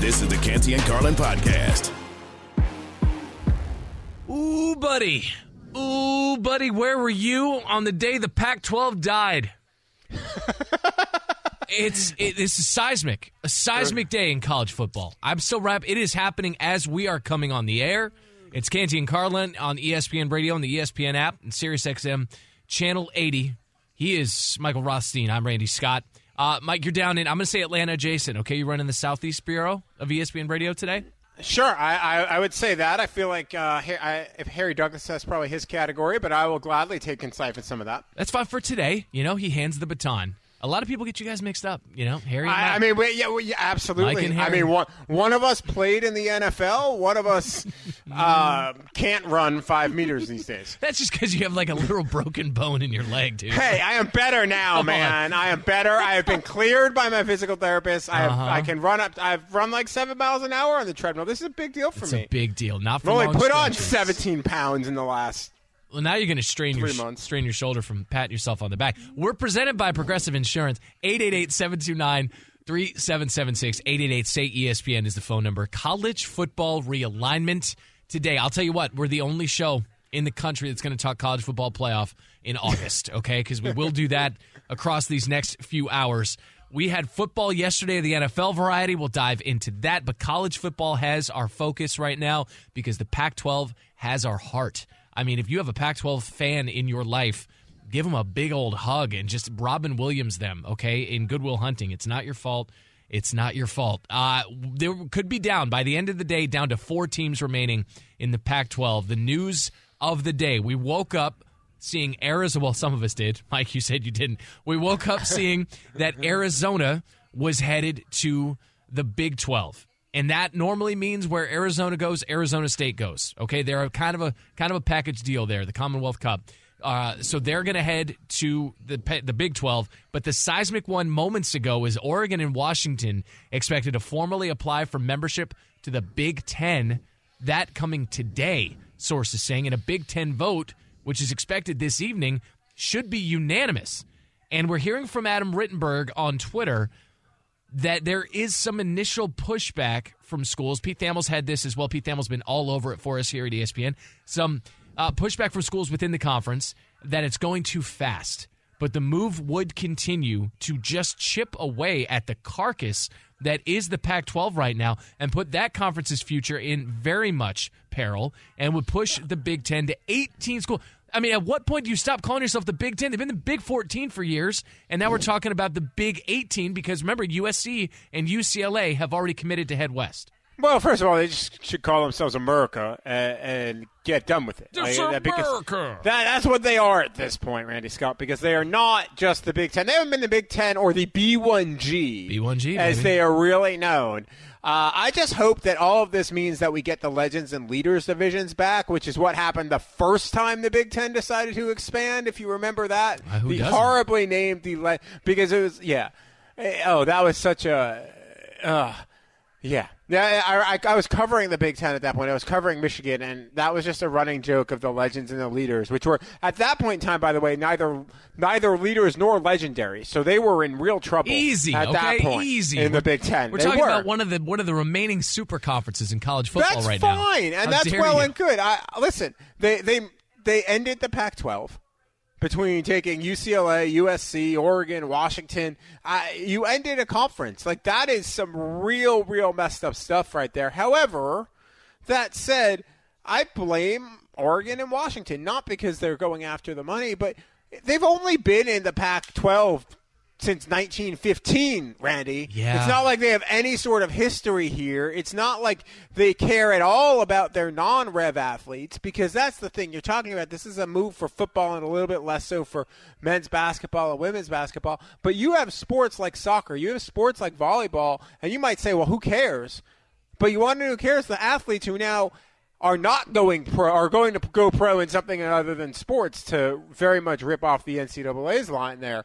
This is the Canty and Carlin podcast. Ooh, buddy. Ooh, buddy, where were you on the day the Pac 12 died? it's it, this is seismic, a seismic day in college football. I'm so wrapped. It is happening as we are coming on the air. It's Canty and Carlin on ESPN Radio and the ESPN app and SiriusXM channel 80. He is Michael Rothstein. I'm Randy Scott. Uh, Mike, you're down in. I'm going to say Atlanta Jason. Okay, you're running the Southeast Bureau of ESPN Radio today. Sure, I, I, I would say that. I feel like uh, I, if Harry Douglas, that's probably his category, but I will gladly take and siphon some of that. That's fine for today. You know, he hands the baton. A lot of people get you guys mixed up. You know, Harry. and I, I mean, we, yeah, we, absolutely. I mean, one, one of us played in the NFL. One of us uh, can't run five meters these days. That's just because you have like a little broken bone in your leg, dude. Hey, I am better now, Come on. man. I am better. I have been cleared by my physical therapist. I have, Uh-huh. I can run up. I've run like seven miles an hour on the treadmill. This is a big deal for It's me. a big deal. Not for I've only put on 17 pounds in the last. Well, now you're going to strain your months. strain your shoulder from patting yourself on the back. We're presented by Progressive Insurance. 888-729-3776. 888 say ESPN is the phone number. College football realignment today. I'll tell you what, we're the only show in the country that's going to talk college football playoff in August, okay? Because we will do that across these next few hours. We had football yesterday, the NFL variety. We'll dive into that. But college football has our focus right now because the Pac 12 has our heart. I mean, if you have a Pac 12 fan in your life, give them a big old hug and just Robin Williams them, okay? In Good Will Hunting. It's not your fault. It's not your fault. Uh, there could be down by the end of the day, down to four teams remaining in the Pac 12. The news of the day we woke up seeing Arizona. Well, some of us did. Mike, you said you didn't. We woke up seeing that Arizona was headed to the Big 12. And that normally means where Arizona goes, Arizona State goes. Okay, they're kind of a kind of a package deal there, the Commonwealth Cup. Uh, so they're going to head to the the Big 12. But the seismic one moments ago is Oregon and Washington expected to formally apply for membership to the Big 10. That coming today, sources saying, in a Big 10 vote, which is expected this evening, should be unanimous. And we're hearing from Adam Rittenberg on Twitter that there is some initial pushback from schools. Pete Thamels had this as well. Pete Thamel's been all over it for us here at ESPN. Some uh, pushback from schools within the conference that it's going too fast. But the move would continue to just chip away at the carcass that is the Pac 12 right now and put that conference's future in very much peril and would push the Big Ten to 18 schools. I mean, at what point do you stop calling yourself the Big Ten? They've been the Big 14 for years, and now we're talking about the Big 18 because remember, USC and UCLA have already committed to head west. Well, first of all, they just should call themselves America and, and get done with it. This that- because America. That, that's what they are at this point, Randy Scott, because they are not just the Big Ten. They haven't been the Big Ten or the B1G. B1G, As baby. they are really known. Uh, I just hope that all of this means that we get the Legends and Leaders divisions back, which is what happened the first time the Big Ten decided to expand, if you remember that. Uh, the doesn't? horribly named the le- because it was yeah. Eh, Oh, that was such a uh, yeah. Yeah, I, I, I was covering the Big Ten at that point. I was covering Michigan, and that was just a running joke of the legends and the leaders, which were at that point in time, by the way, neither neither leaders nor legendary. So they were in real trouble. Easy, at okay, that point easy. in We're- the Big Ten. We're They talking were. about one of the one of the remaining super conferences in college football That's right now. That's fine, and How that's well you. and good. I listen. They they they ended the Pac-12 between taking UCLA, USC, Oregon, Washington. You ended a conference like that is some real, real messed up stuff right there. However, that said, I blame Oregon and Washington not because they're going after the money, but they've only been in the Pac-12 since 1915, Randy. Yeah. It's not like they have any sort of history here. It's not like they care at all about their non-rev athletes because that's the thing you're talking about. This is a move for football and a little bit less so for men's basketball and women's basketball. But you have sports like soccer, you have sports like volleyball, and you might say, "Well, who cares?" But you want to know who cares? The athletes who now are not going pro, are going to go pro in something other than sports to very much rip off the NCAA's line there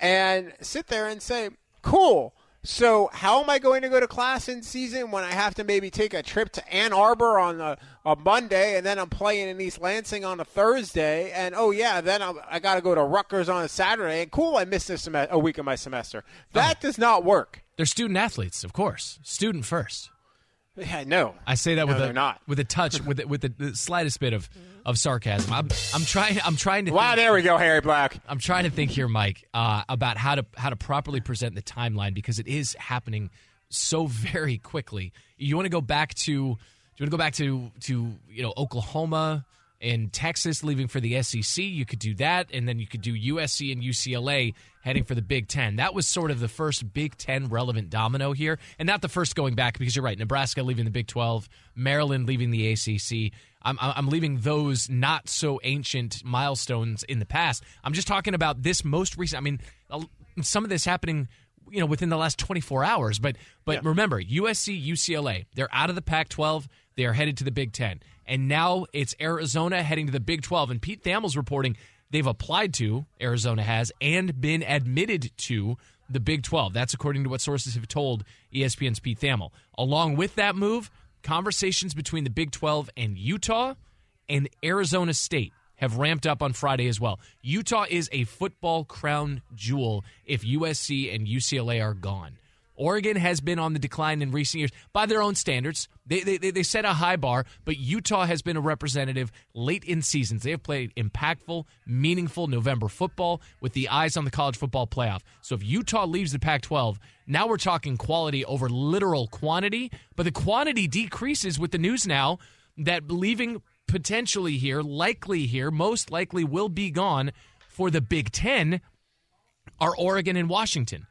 and sit there and say, cool. So how am I going to go to class in season when I have to maybe take a trip to Ann Arbor on a, a Monday and then I'm playing in East Lansing on a Thursday and oh yeah, then I'm, I got to go to Rutgers on a Saturday and cool, I missed a, sem- a week of my semester. That oh. does not work. They're student athletes, of course. Student first. Yeah, no. I say that No, with a not. with a touch, with a, with the, the slightest bit of, of sarcasm. I'm I'm trying I'm trying to Wow, think, there we go, Harry Black. I'm trying to think here, Mike, uh, about how to how to properly present the timeline because it is happening so very quickly. You want to go back to do you want to go back to to you know Oklahoma and Texas leaving for the SEC? You could do that, and then you could do USC and UCLA heading for the Big Ten. That was sort of the first Big Ten relevant domino here, and not the first going back because you're right. Nebraska leaving the Big Twelve, Maryland leaving the ACC. I'm, I'm leaving those not so ancient milestones in the past. I'm just talking about this most recent. I mean, some of this happening, you know, within the last 24 hours. But but Yeah. remember, USC, UCLA, they're out of the Pac-12. They are headed to the Big Ten, and now it's Arizona heading to the Big 12. And Pete Thamel's reporting they've applied to Arizona has and been admitted to the Big 12. That's according to what sources have told ESPN's Pete Thamel. Along with that move, conversations between the Big 12 and Utah and Arizona State have ramped up on Friday as well. Utah is a football crown jewel if USC and UCLA are gone. Oregon has been on the decline in recent years by their own standards. They, they, they set a high bar, but Utah has been a representative late in seasons. They have played impactful, meaningful November football with the eyes on the college football playoff. So if Utah leaves the Pac 12, now we're talking quality over literal quantity, but the quantity decreases with the news now that leaving potentially here, likely here, most likely will be gone for the Big Ten are Oregon and Washington.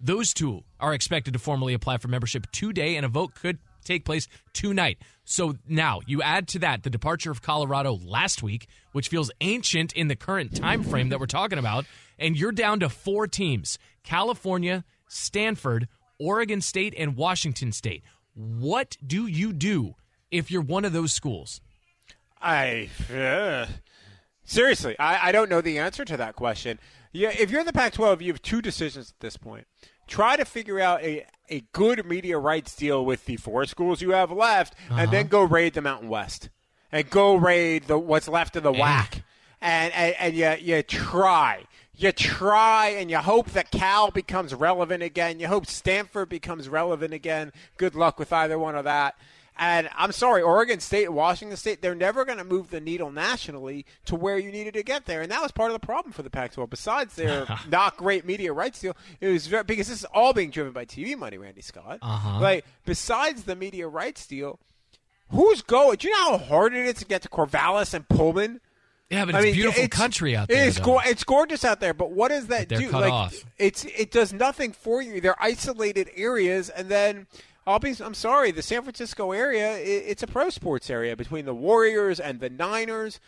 Those two are expected to formally apply for membership today, and a vote could take place tonight. So now you add to that the departure of Colorado last week, which feels ancient in the current time frame that we're talking about, and you're down to four teams: California, Stanford, Oregon State, and Washington State. What do you do if you're one of those schools? I uh, seriously, I, I don't know the answer to that question. Yeah, if you're in the Pac-12, you have two decisions at this point. Try to figure out a, a good media rights deal with the four schools you have left, and then go raid the Mountain West and go raid the what's left of the WAC. And and, and you you try. You try and you hope that Cal becomes relevant again. You hope Stanford becomes relevant again. Good luck with either one of that. And I'm sorry, Oregon State and Washington State, they're never going to move the needle nationally to where you needed to get there. And that was part of the problem for the Pac 12. Besides their not great media rights deal, it was very, because this is all being driven by TV money, Randy Scott. Uh-huh. Like, besides the media rights deal, who's going? Do you know how hard it is to get to Corvallis and Pullman? Yeah, but I it's mean, beautiful it's- country out there. It's go- it's gorgeous out there, but what does that do? cut like, off. it's it does nothing for you. They're isolated areas, and then I'll be I'm sorry, the San Francisco area, i it's a pro sports area between the Warriors and the Niners.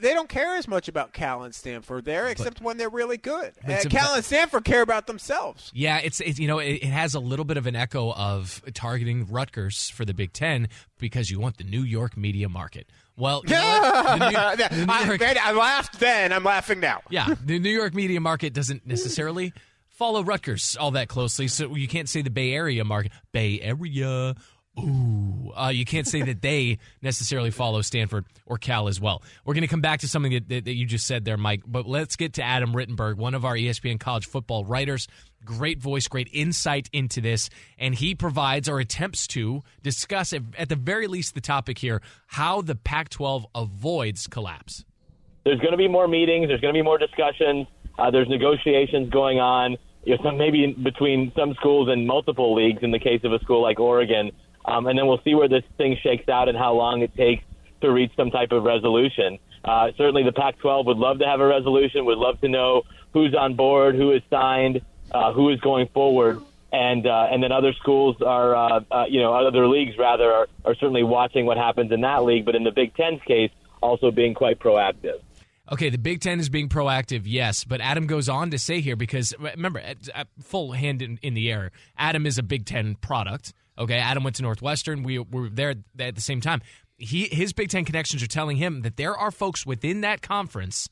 They don't care as much about Cal and Stanford there, except when they're really good. But uh, And Cal and Stanford care about themselves. Yeah, it's, it's you know it, it has a little bit of an echo of targeting Rutgers for the Big Ten because you want the New York media market. Well, you know? The New- the New York- man, I laughed then. I'm laughing now. yeah, the New York media market doesn't necessarily follow Rutgers all that closely, so you can't say the Bay Area market. Bay Area. Ooh, uh, you can't say that they necessarily follow Stanford or Cal as well. We're going to come back to something that, that, that you just said there, Mike. But let's get to Adam Rittenberg, one of our ESPN college football writers. Great voice, great insight into this, and he provides or attempts to discuss, at at the very least, the topic here: how the Pac-12 avoids collapse. there's going to be more meetings. There's going to be more discussions. Uh, there's negotiations going on. You know, some maybe between some schools and multiple leagues. In the case of a school like Oregon, um, and then we'll see where this thing shakes out and how long it takes to reach some type of resolution. Uh, certainly, the Pac-12 would love to have a resolution. Would love to know who's on board, who is signed, uh, who is going forward. And uh, and then other schools are, uh, uh, you know, other leagues rather are, are certainly watching what happens in that league. But in the Big Ten's case, also being quite proactive. Okay, the Big Ten is being proactive, yes, but Adam goes on to say here because remember, at- at full hand in, in the air, Adam is a Big Ten product. Okay, Adam went to Northwestern. We were there at the same time. He his Big Ten connections are telling him that there are folks within that conference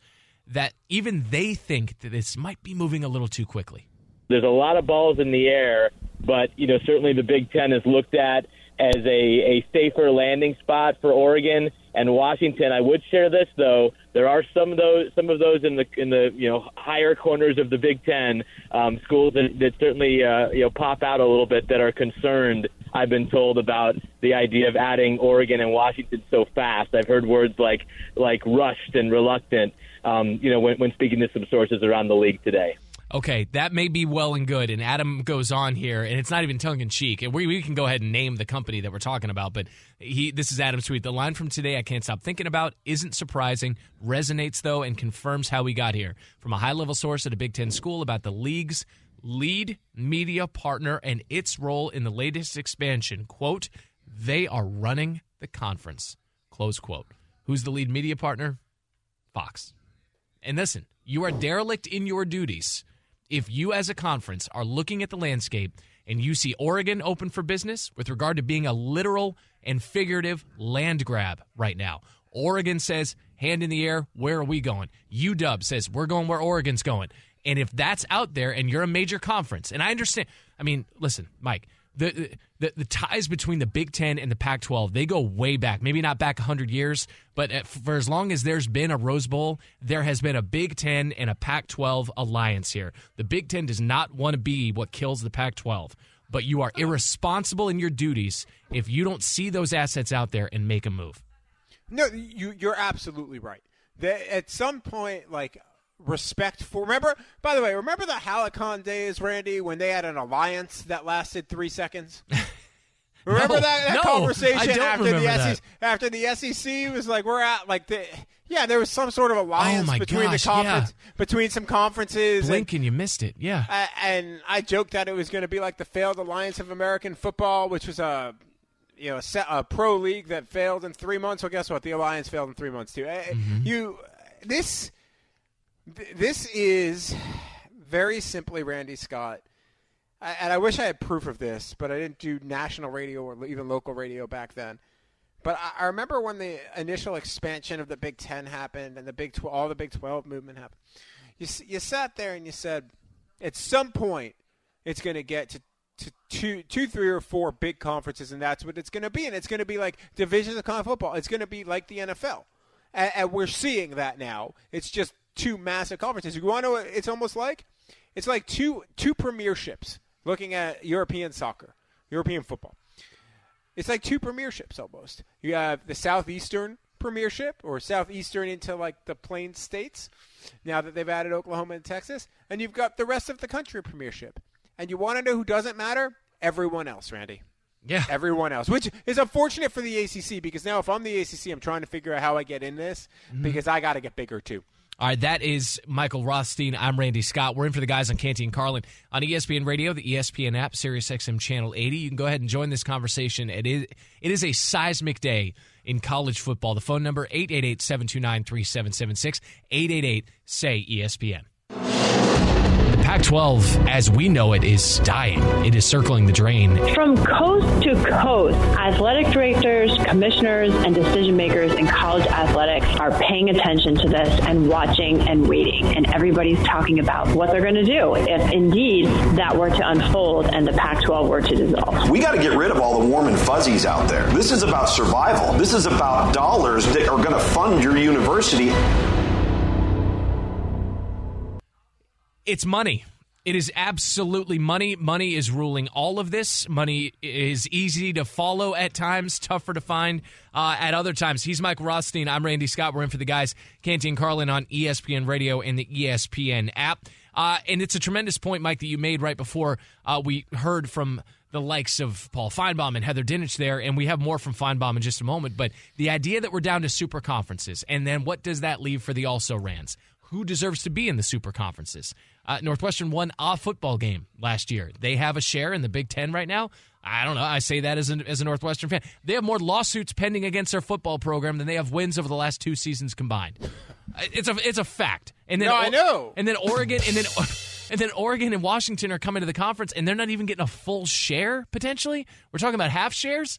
that even they think that this might be moving a little too quickly. there's a lot of balls in the air but you know certainly the Big Ten is looked at as a, a safer landing spot for Oregon and Washington. I would share this though. There are some of those some of those in the in the you know higher corners of the Big Ten um, schools that, that certainly uh, you know pop out a little bit that are concerned. I've been told about the idea of adding Oregon and Washington so fast. I've heard words like like rushed and reluctant. Um, you know when, when speaking to some sources around the league today. Okay, that may be well and good. And Adam goes on here, and it's not even tongue in cheek. And we, we can go ahead and name the company that we're talking about, but he this is Adam's tweet. The line from today I can't stop thinking about isn't surprising, resonates though, and confirms how we got here. From a high level source at a Big Ten school about the league's lead media partner and its role in the latest expansion. Quote, they are running the conference. Close quote. Who's the lead media partner? Fox. And listen, you are derelict in your duties if you as a conference are looking at the landscape and you see Oregon open for business with regard to being a literal and figurative land grab right now. Oregon says, hand in the air, where are we going? UW says, we're going where Oregon's going. And if that's out there and you're a major conference, and I understand, I mean, listen, Mike, the, the the ties between the Big Ten and the Pac-12 they go way back. Maybe not back hundred years, but uh, for as long as there's been a Rose Bowl, there has been a Big Ten and a Pac-12 alliance here. The Big Ten does not want to be what kills the Pac-12, but you are irresponsible in your duties if you don't see those assets out there and make a move. No, you you're absolutely right. That at some point, like respect for. Remember, by the way, remember the Halicon days, Randy, when they had an alliance that lasted three seconds. Remember no, that, that no, conversation after the that. SEC, after the SEC was like we're at like the yeah there was some sort of alliance oh between gosh, the conference yeah. between some conferences. Blink and, you missed it, yeah. Uh, and I joked that it was going to be like the failed Alliance of American Football, which was a you know a, a, pro league that failed in three months. Well, guess what? The alliance failed in three months too. Mm-hmm. You this this is very simply Randy Scott. and I wish I had proof of this, but I didn't do national radio or even local radio back then. But I, remember when the initial expansion of the Big Ten happened and the Big Tw- all the Big Twelve movement happened. You you sat there and you said, at some point, it's going to get to to two, two, three, or four big conferences, and that's what it's going to be. And it's going to be like divisions of college football. It's going to be like the NFL, and, and we're seeing that now. It's just two massive conferences. You want to? Know what it's almost like it's like two two premierships. Looking at European soccer, European football, it's like two premierships almost. You have the southeastern premiership or southeastern into like the plain states. Now that they've added Oklahoma and Texas, and you've got the rest of the country premiership. And you want to know who doesn't matter? Everyone else, Randy. Yeah. Everyone else, which is unfortunate for the ACC because now if I'm the ACC, I'm trying to figure out how I get in this mm-hmm. because I got to get bigger too. All right, that is Michael Rothstein. I'm Randy Scott. We're in for the guys on Canty and Carlin on ESPN Radio, the ESPN app, Sirius XM Channel 80. You can go ahead and join this conversation. It is, it is a seismic day in college football. The phone number, 888-729-3776, 888-SAY-ESPN. Pac 12, as we know it, is dying. It is circling the drain. From coast to coast, athletic directors, commissioners, and decision makers in college athletics are paying attention to this and watching and waiting. And everybody's talking about what they're going to do if indeed that were to unfold and the Pac 12 were to dissolve. We got to get rid of all the warm and fuzzies out there. This is about survival, this is about dollars that are going to fund your university. It's money. It is absolutely money. Money is ruling all of this. Money is easy to follow at times, tougher to find uh, at other times. He's Mike Rothstein. I'm Randy Scott. We're in for the guys, Canty and Carlin on ESPN Radio and the ESPN app. Uh, and it's a tremendous point, Mike, that you made right before uh, we heard from the likes of Paul Finebaum and Heather Dinich there, and we have more from Finebaum in just a moment. But the idea that we're down to super conferences, and then what does that leave for the also rans? Who deserves to be in the super conferences? Uh, Northwestern won a football game last year. They have a share in the Big Ten right now. I don't know. I say that as a, as a Northwestern fan. They have more lawsuits pending against their football program than they have wins over the last two seasons combined. It's a it's a fact. And then no, I know. And then Oregon and then and then Oregon and Washington are coming to the conference and they're not even getting a full share potentially. We're talking about half shares.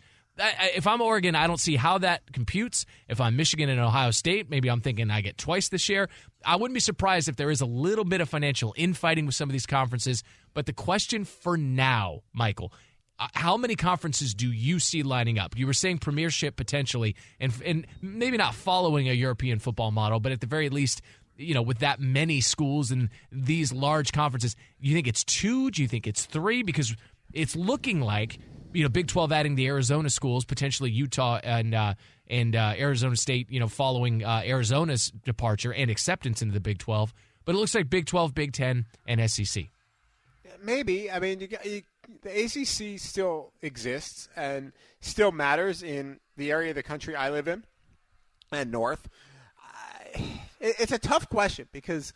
If I'm Oregon, I don't see how that computes. If I'm Michigan and Ohio State, maybe I'm thinking I get twice the share. I wouldn't be surprised if there is a little bit of financial infighting with some of these conferences. But the question for now, Michael, uh, how many conferences do you see lining up? You were saying premiership potentially, and and maybe not following a European football model, but at the very least, you know, with that many schools and these large conferences, you think it's two? Do you think it's three? Because it's looking like you know Big Twelve adding the Arizona schools, potentially Utah and uh, and uh, Arizona State, you know, following uh, Arizona's departure and acceptance into the Big Twelve. But it looks like Big Twelve, Big Ten, and SEC. Maybe. I mean, you, you, the ACC still exists and still matters in the area of the country I live in and north. I, it's a tough question because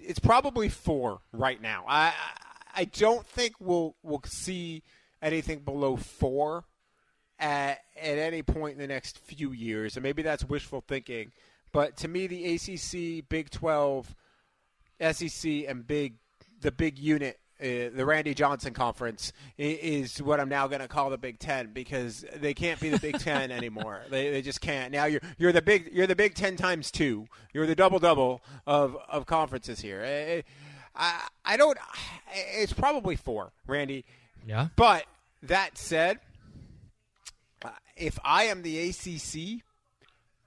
it's probably four right now. I I don't think we'll we'll see anything below four at at any point in the next few years, and maybe that's wishful thinking. But to me, the ACC, Big Twelve, SEC, and Big the big unit uh, the Randy Johnson conference is what I'm now going to call the Big Ten because they can't be the Big Ten anymore. They, they just can't. Now you're you're the big you're the Big Ten times two. You're the double double of of conferences here. I I don't. It's probably four, Randy. Yeah. But that said, uh, if I am the ACC,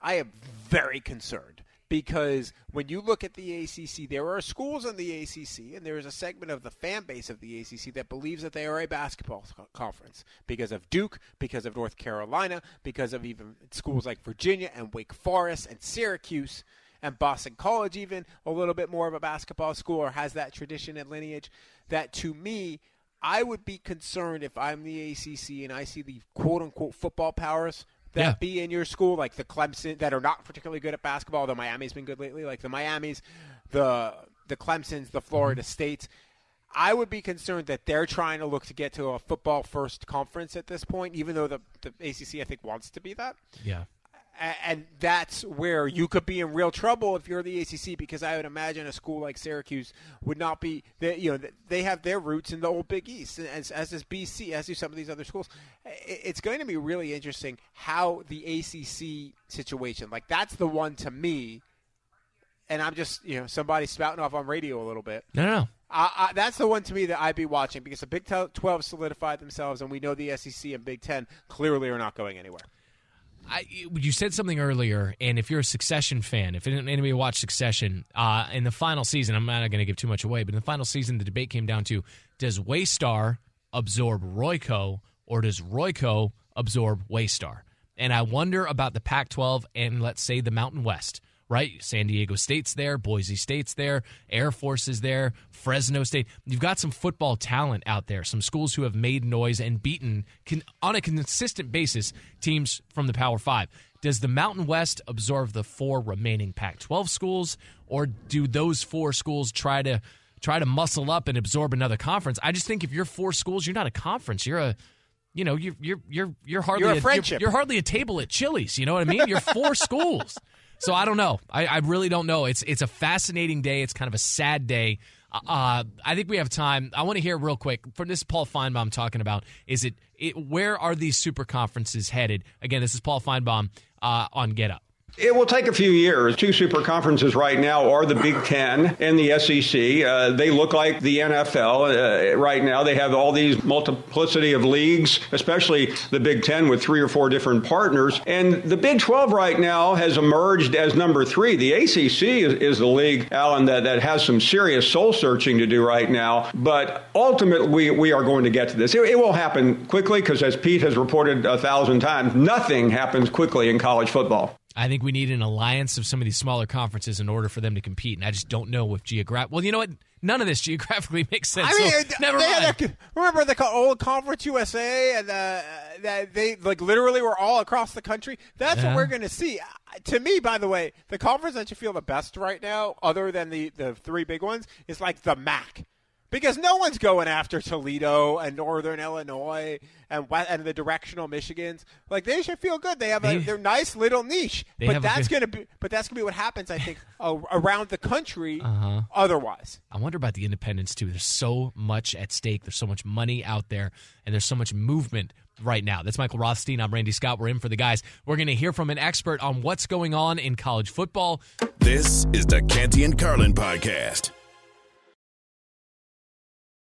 I am very concerned because when you look at the ACC, there are schools in the ACC, and there is a segment of the fan base of the ACC that believes that they are a basketball conference because of Duke, because of North Carolina, because of even schools like Virginia and Wake Forest and Syracuse and Boston College, even a little bit more of a basketball school or has that tradition and lineage. That to me, I would be concerned if I'm the ACC and I see the quote unquote football powers that yeah. be in your school, like the Clemson that are not particularly good at basketball, though Miami's been good lately, like the Miami's, the the Clemsons, the Florida mm-hmm. States. I would be concerned that they're trying to look to get to a football first conference at this point, even though the, the ACC I think wants to be that. Yeah and that's where you could be in real trouble if you're the ACC because I would imagine a school like Syracuse would not be they, you know they have their roots in the old Big East as as does BC as do some of these other schools. It's going to be really interesting how the ACC situation like that's the one to me. And I'm just you know somebody spouting off on radio a little bit. No, no. I, I, that's the one to me that I'd be watching because the Big 12 solidified themselves, and we know the SEC and Big Ten clearly are not going anywhere. I, you said something earlier, and if you're a Succession fan, if anybody watched Succession, uh, in the final season, I'm not going to give too much away, but in the final season, the debate came down to does Waystar absorb Royco, or does Royco absorb Waystar? And I wonder about the Pac 12 and let's say the Mountain West right? San Diego State's there, Boise State's there, Air Force is there, Fresno State. You've got some football talent out there, some schools who have made noise and beaten can, on a consistent basis teams from the Power Five. Does the Mountain West absorb the four remaining Pac 12 schools, or do those four schools try to try to muscle up and absorb another conference? I just think if you're four schools, you're not a conference. You're a you know, you're you're you're you're hardly you're a, a you're, you're, hardly a table at Chili's. You know what I mean? You're four schools. So I don't know. I, I, really don't know. It's it's a fascinating day. It's kind of a sad day. Uh, I think we have time. I want to hear real quick from this Paul Finebaum talking about is it, it where are these super conferences headed? Again, this is Paul Finebaum uh, on Get Up. It will take a few years. Two super conferences right now are the Big Ten and the SEC. Uh, they look like the NFL uh, right now. They have all these multiplicity of leagues, especially the Big Ten with three or four different partners. And the Big 12 right now has emerged as number three. The ACC is, is the league, Alan, that, that has some serious soul searching to do right now. But ultimately, we, we are going to get to this. It, it will happen quickly because, as Pete has reported a thousand times, nothing happens quickly in college football. I think we need an alliance of some of these smaller conferences in order for them to compete, and I just don't know if geographic. Well, you know what? None of this geographically makes sense. I mean, so never mind. remember the old Conference USA, and uh, that they like literally were all across the country. That's yeah. what we're going to see. To me, by the way, the conference that you feel the best right now, other than the the three big ones, is like the MAC because no one's going after Toledo and Northern Illinois and and the directional Michigans. Like they should feel good. They have a, their nice little niche, but that's good, gonna be but that's gonna be what happens. I think around the country. Uh-huh. Otherwise, I wonder about the independents too. There's so much at stake. There's so much money out there, and there's so much movement right now. That's Michael Rothstein. I'm Randy Scott. We're in for the guys. We're going to hear from an expert on what's going on in college football. This is the Canty and Carlin podcast.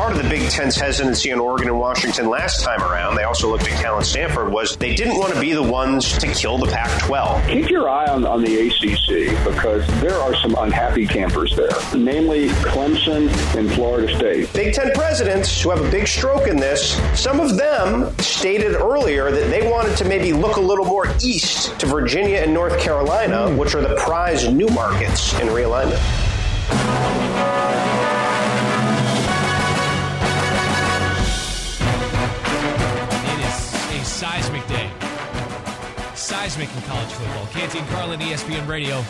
part of the Big Ten's hesitancy on Oregon and Washington last time around, they also looked at Cal and Stanford, was they didn't want to be the ones to kill the Pac 12. Keep your eye on, on the ACC because there are some unhappy campers there, namely Clemson and Florida State. Big Ten presidents who have a big stroke in this, some of them stated earlier that they wanted to maybe look a little more east to Virginia and North Carolina, which are the prize new markets in realignment. Seismic in college football. Canty and Carlin, ESPN Radio,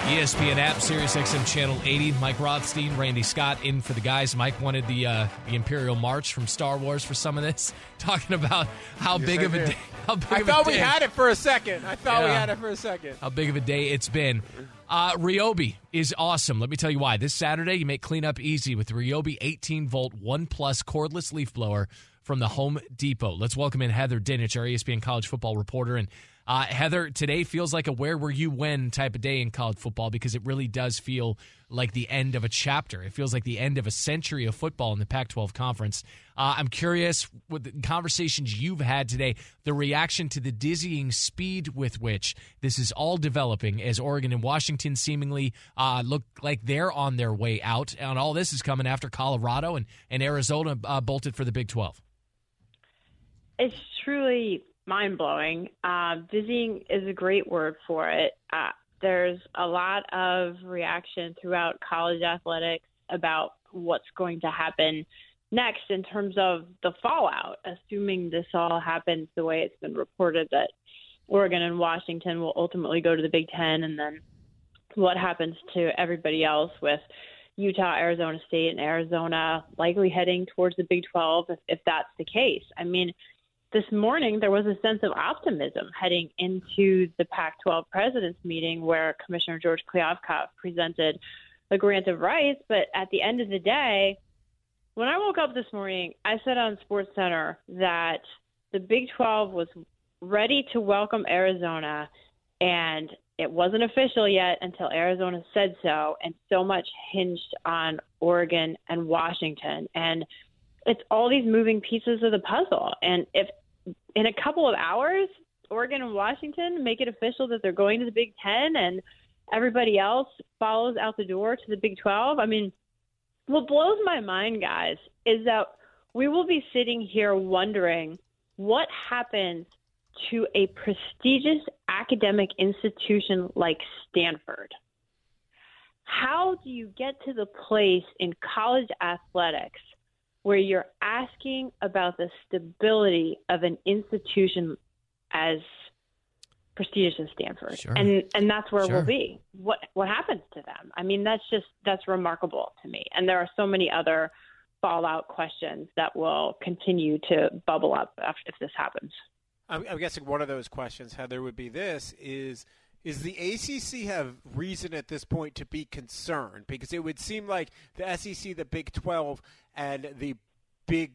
ESPN app, Sirius XM Channel 80. Mike Rothstein, Randy Scott in for the guys. Mike wanted the uh, the Imperial March from Star Wars for some of this, talking about how yes, big of a day. How big I thought we had it for a second. I thought yeah. we had it for a second. How big of a day it's been. Uh, Ryobi is awesome. Let me tell you why. This Saturday, you make cleanup easy with the Ryobi 18 volt 1 plus cordless leaf blower from the Home Depot. Let's welcome in Heather Dinich, our ESPN college football reporter. And uh, Heather, today feels like a where were you when type of day in college football because it really does feel like the end of a chapter. It feels like the end of a century of football in the Pac 12 conference. Uh, I'm curious, with the conversations you've had today, the reaction to the dizzying speed with which this is all developing as Oregon and Washington seemingly uh, look like they're on their way out. And all this is coming after Colorado and, and Arizona uh, bolted for the Big 12. It's truly mind blowing. Uh, dizzying is a great word for it. Uh, there's a lot of reaction throughout college athletics about what's going to happen next in terms of the fallout, assuming this all happens the way it's been reported that Oregon and Washington will ultimately go to the Big Ten, and then what happens to everybody else with Utah, Arizona State, and Arizona likely heading towards the Big 12 if, if that's the case. I mean, this morning there was a sense of optimism heading into the Pac 12 president's meeting where Commissioner George Kliavkoff presented a grant of rights. But at the end of the day, when I woke up this morning, I said on Sports Center that the Big 12 was ready to welcome Arizona, and it wasn't official yet until Arizona said so, and so much hinged on Oregon and Washington. And it's all these moving pieces of the puzzle. And if in a couple of hours, Oregon and Washington make it official that they're going to the Big Ten and everybody else follows out the door to the Big 12. I mean, what blows my mind, guys, is that we will be sitting here wondering what happens to a prestigious academic institution like Stanford. How do you get to the place in college athletics where you're asking about the stability of an institution as prestigious as Stanford? Sure. And and that's where Sure. we'll be. What what happens to them? I mean, that's just that's remarkable to me. And there are so many other fallout questions that will continue to bubble up if, if this happens. I'm, I'm guessing one of those questions, Heather, would be this: is is the ACC have reason at this point to be concerned? Because it would seem like the SEC, the Big 12, and the big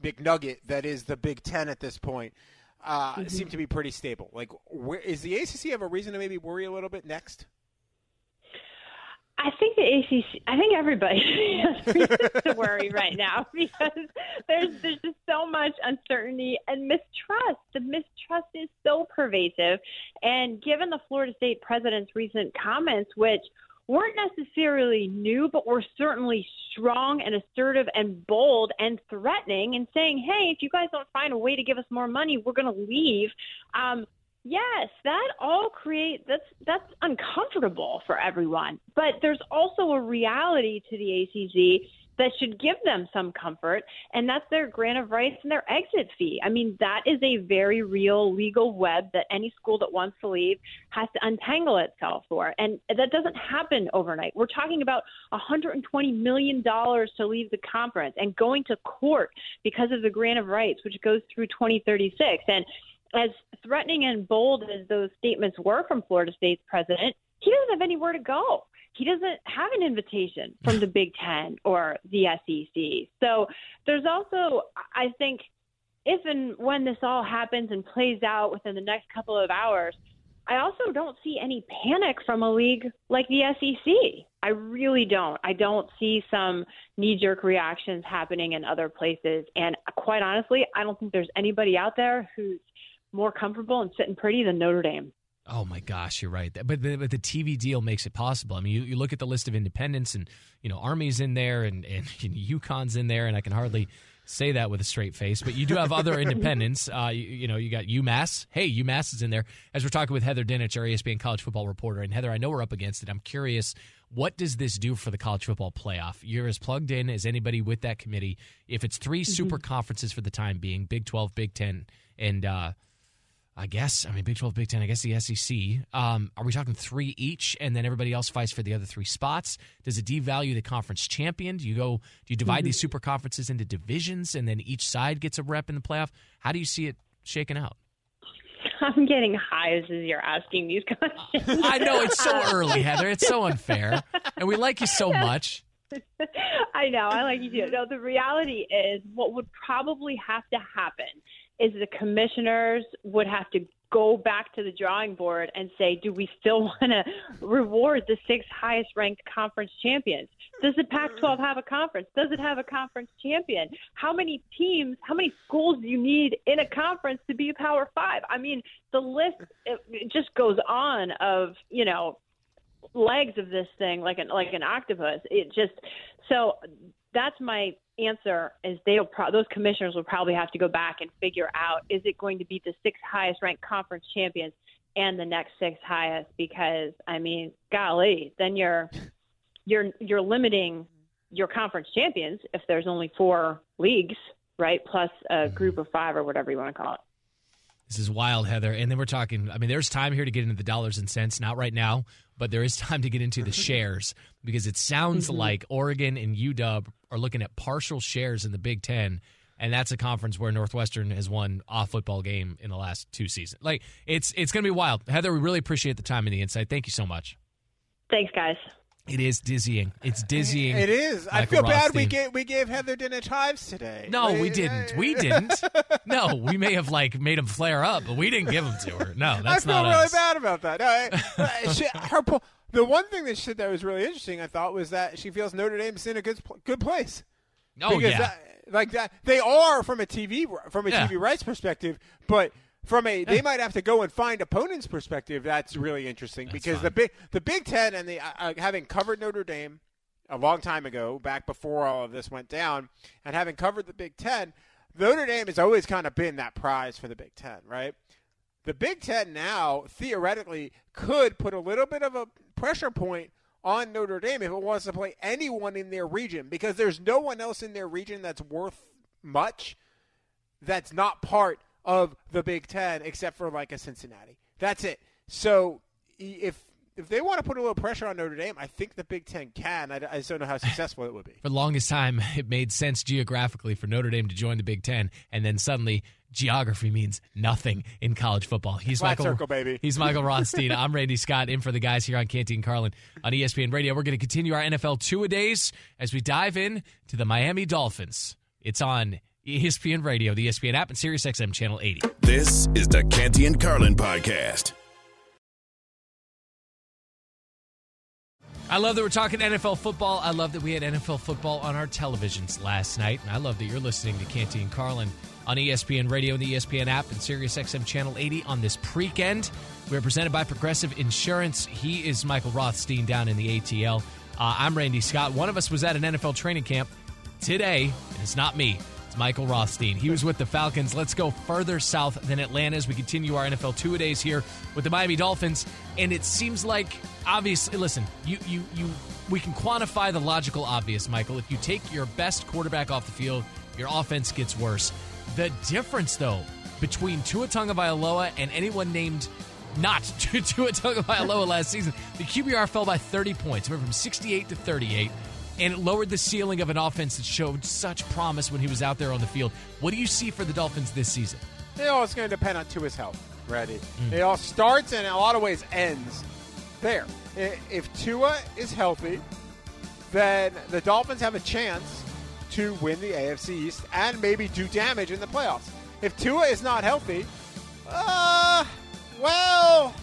big nugget that is the Big Ten at this point uh, seem to be pretty stable. Like, where is the ACC have a reason to maybe worry a little bit next? I think the ACC. I think everybody has to worry right now because there's there's just so much uncertainty and mistrust. The mistrust is so pervasive, and given the Florida State president's recent comments, which weren't necessarily new, but were certainly strong and assertive and bold and threatening, and saying, "Hey, if you guys don't find a way to give us more money, we're going to leave." Um, Yes, that all create that's that's uncomfortable for everyone. But there's also a reality to the ACC that should give them some comfort, and that's their grant of rights and their exit fee. I mean, that is a very real legal web that any school that wants to leave has to untangle itself for, and that doesn't happen overnight. We're talking about 120 million dollars to leave the conference and going to court because of the grant of rights, which goes through 2036, and as threatening and bold as those statements were from Florida State's president, he doesn't have anywhere to go. He doesn't have an invitation from the Big Ten or the SEC. So there's also, I think, if and when this all happens and plays out within the next couple of hours, I also don't see any panic from a league like the SEC. I really don't. I don't see some knee jerk reactions happening in other places. And quite honestly, I don't think there's anybody out there who's more comfortable and sitting pretty than Notre Dame. Oh my gosh, you're right. But the, but the TV deal makes it possible. I mean, you, you look at the list of independents, and you know, Army's in there, and and UConn's in there, and I can hardly say that with a straight face. But you do have other independents. Uh, you, you know, you got UMass. Hey, UMass is in there. As we're talking with Heather Dinich, our ESPN college football reporter, and Heather, I know we're up against it. I'm curious, what does this do for the college football playoff? You're as plugged in as anybody with that committee. If it's 3 super conferences for the time being, Big 12, Big 10, and uh, I guess. I mean, Big 12, Big 10, I guess the SEC. Um, are we talking three each and then everybody else fights for the other three spots? Does it devalue the conference champion? Do you go, do you divide these super conferences into divisions and then each side gets a rep in the playoff? How do you see it shaking out? I'm getting highs as you're asking these questions. I know it's so early, Heather. It's so unfair. And we like you so much. I know. I like you too. No, the reality is what would probably have to happen is the commissioners would have to go back to the drawing board and say, do we still want to reward the six highest ranked conference champions? Does the Pac 12 have a conference? Does it have a conference champion? How many teams, how many schools do you need in a conference to be a Power Five? I mean, the list it, just goes on of, you know, legs of this thing like an like an octopus. It just so that's my answer is they'll pro- those commissioners will probably have to go back and figure out is it going to be the six highest ranked conference champions and the next six highest? Because I mean golly then you're you're you're limiting your conference champions if there's only four leagues right plus a mm-hmm. group of five or whatever you want to call it This is wild, Heather. And then we're talking, I mean, there's time here to get into the dollars and cents, not right now, but there is time to get into the shares because it sounds Mm-hmm. like Oregon and UW are looking at partial shares in the Big Ten. And that's a conference where Northwestern has won a football game in the last two seasons. Like it's it's going to be wild. Heather, we really appreciate the time and the insight. Thank you so much. thanks guys It is dizzying. It's dizzying. It is. I feel bad we gave we gave Heather Dinich hives today. No, we didn't. We didn't. No, we may have like made him flare up, but we didn't give them to her. No, that's not. I feel not really us. bad about that. No, I- I- she, her po- the one thing that shit that was really interesting, I thought, was that she feels Notre Dame's in a good good place. Oh Because yeah. that- like that, they are from a TV from a Yeah. TV rights perspective, but from a they might have to go and find opponents' perspective. That's really interesting because the big the Big Ten and the uh, uh, having covered Notre Dame. a long time ago, back before all of this went down, and having covered the Big Ten, Notre Dame has always kind of been that prize for the Big Ten, right? The Big Ten now theoretically could put a little bit of a pressure point on Notre Dame if it wants to play anyone in their region because there's no one else in their region that's worth much that's not part of the Big Ten except for like a Cincinnati. That's it. So if if they want to put a little pressure on Notre Dame, I think the Big Ten can. I, I just don't know how successful it would be. For the longest time, it made sense geographically for Notre Dame to join the Big Ten, and then suddenly geography means nothing in college football. He's Flat Michael. circle, baby. He's Michael Rothstein. I'm Randy Scott. In for the guys here on Canty and Carlin on ESPN Radio. We're going to continue our NFL two a days as we dive in to the Miami Dolphins. It's on ESPN Radio, the ESPN app, and SiriusXM channel 80. This is the Canty and Carlin podcast. I love that we're talking NFL football. I love that we had NFL football on our televisions last night. And I love that you're listening to Canty and Carlin on ESPN Radio and the ESPN app and SiriusXM Channel 80 on this weekend. We're presented by Progressive Insurance. He is Michael Rothstein down in the ATL. Uh, I'm Randy Scott. One of us was at an NFL training camp today. and It's not me. It's Michael Rothstein. He was with the Falcons. Let's go further south than Atlanta as we continue our NFL two days here with the Miami Dolphins. And it seems like obviously, listen, you you you we can quantify the logical obvious, Michael. If you take your best quarterback off the field, your offense gets worse. The difference, though, between Tua Tagovailoa and anyone named not Tua Tagovailoa last season, the QBR fell by 30 points. It from 68 to 38 and it lowered the ceiling of an offense that showed such promise when he was out there on the field. What do you see for the Dolphins this season? It all is going to depend on Tua's health, Ready? It all starts and in a lot of ways ends there. If Tua is healthy, then the Dolphins have a chance to win the AFC East and maybe do damage in the playoffs. If Tua is not healthy, uh, well,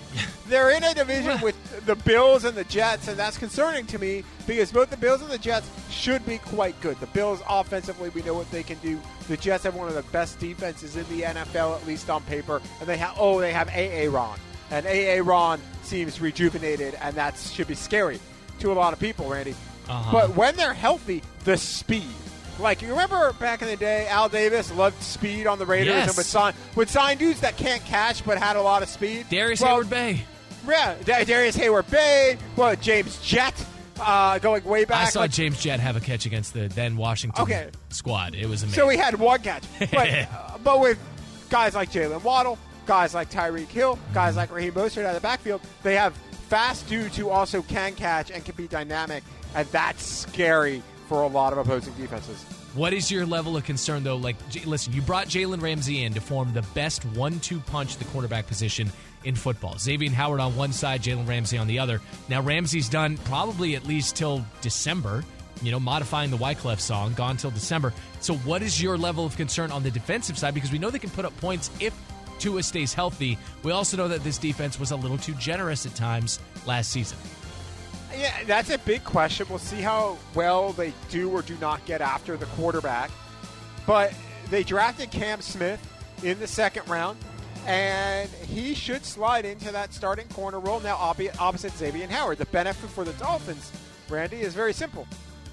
they're in a division with the Bills and the Jets, and that's concerning to me because both the Bills and the Jets should be quite good. The Bills offensively, we know what they can do. The Jets have one of the best defenses in the NFL, at least on paper, and they have oh, they have AA Ron, and AA Ron seems rejuvenated, and that should be scary to a lot of people, Randy. Uh-huh. But when they're healthy, the speed. Like you remember back in the day, Al Davis loved speed on the Raiders Yes. and would sign would sign dudes that can't catch but had a lot of speed. Darrius Well, Heyward-Bey. Yeah, Da- Darrius Heyward-Bey. what, James Jett, uh, going way back. I saw Like, James Jett have a catch against the then Washington Okay. squad. It was amazing. so we had one catch, but, uh, but with guys like Jaylen Waddle, guys like Tyreek Hill, guys like Raheem Mostert out of the backfield, they have fast dudes who also can catch and can be dynamic, and that's scary for a lot of opposing defenses. What is your level of concern, though? Like, listen, you brought Jalen Ramsey in to form the best one-two punch at the quarterback position in football. Xavien Howard on one side, Jalen Ramsey on the other. Now Ramsey's done probably at least till December. You know, modifying the Wyclef song, gone till December. So, what is your level of concern on the defensive side? Because we know they can put up points if Tua stays healthy. We also know that this defense was a little too generous at times last season. Yeah, that's a big question. We'll see how well they do or do not get after the quarterback. But they drafted Cam Smith in the second round, and he should slide into that starting corner role now opposite Xavien Howard. The benefit for the Dolphins, Randy, is very simple.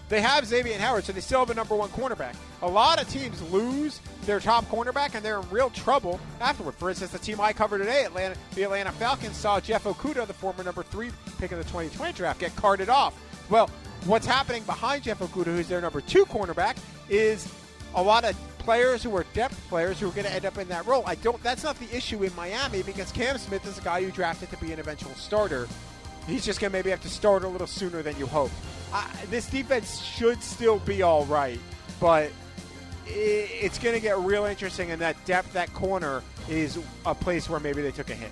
They have Xavien Howard, so they still have a number one cornerback. A lot of teams lose their top cornerback, and they're in real trouble afterward. For instance, the team I cover today, Atlanta, the Atlanta Falcons, saw Jeff Okudah, the former number three pick in the 2020 draft, get carted off. Well, what's happening behind Jeff Okudah, who's their number two cornerback, is a lot of players who are depth players who are going to end up in that role. I don't. That's not the issue in Miami because Cam Smith is a guy you drafted to be an eventual starter. He's just going to maybe have to start a little sooner than you hope. I, this defense should still be all right, but it's going to get real interesting. And that depth, that corner, is a place where maybe they took a hit.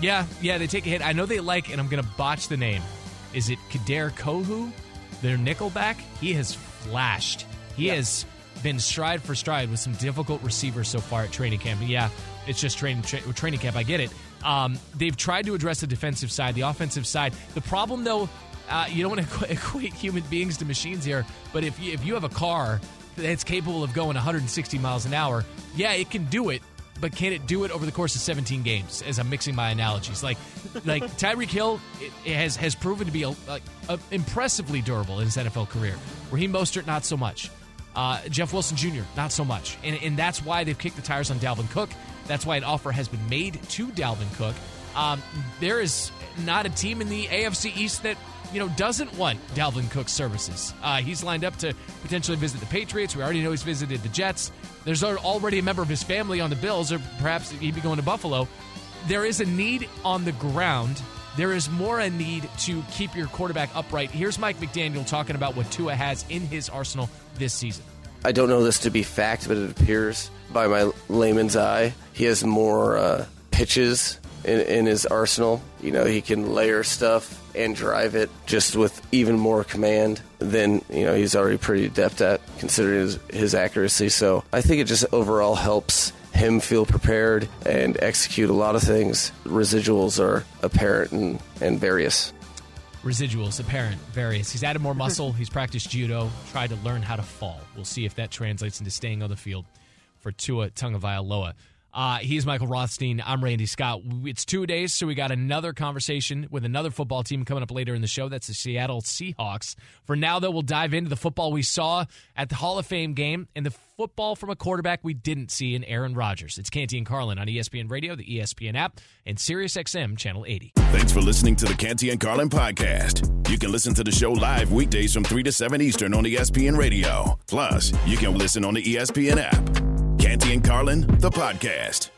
Yeah, yeah, they take a hit. I know they like, and I'm going to botch the name. Is it Kader Kohou? Their nickelback? He has flashed. He has been stride for stride with some difficult receivers so far at training camp. And yeah, it's just training tra- training camp. I get it. Um, they've tried to address the defensive side, the offensive side. The problem, though, uh, you don't want to equate human beings to machines here. But if you, if you have a car that's capable of going 160 miles an hour, yeah, it can do it. but can it do it over the course of 17 games? As I'm mixing my analogies, like like Tyreek Hill it, it has has proven to be a, a, a impressively durable in his NFL career. Raheem Mostert, not so much. Uh, Jeff Wilson Jr., not so much. And, and that's why they've kicked the tires on Dalvin Cook. That's why an offer has been made to Dalvin Cook. Um, there is not a team in the AFC East that you know doesn't want Dalvin Cook's services. Uh, he's lined up to potentially visit the Patriots. We already know he's visited the Jets. There's already a member of his family on the Bills, or perhaps he'd be going to Buffalo. There is a need on the ground. There is more a need to keep your quarterback upright. Here's Mike McDaniel talking about what Tua has in his arsenal this season. I don't know this to be fact, but it appears by my layman's eye, he has more uh, pitches in, in his arsenal. You know, he can layer stuff and drive it just with even more command than you know he's already pretty adept at, considering his, his accuracy. So I think it just overall helps him feel prepared and execute a lot of things. Residuals are apparent and, and various. Residuals apparent, various. He's added more muscle. He's practiced judo, tried to learn how to fall. We'll see if that translates into staying on the field for Tua Tagovailoa. Uh, he's Michael Rothstein. I'm Randy Scott. It's two days, so we got another conversation with another football team coming up later in the show. That's the Seattle Seahawks. For now, though, we'll dive into the football we saw at the Hall of Fame game and the football from a quarterback we didn't see in Aaron Rodgers. It's Canty and Carlin on ESPN Radio, the ESPN app, and SiriusXM Channel 80. Thanks for listening to the Canty and Carlin podcast. You can listen to the show live weekdays from 3 to 7 Eastern on ESPN Radio. Plus, you can listen on the ESPN app. Canty and Carlin, the podcast.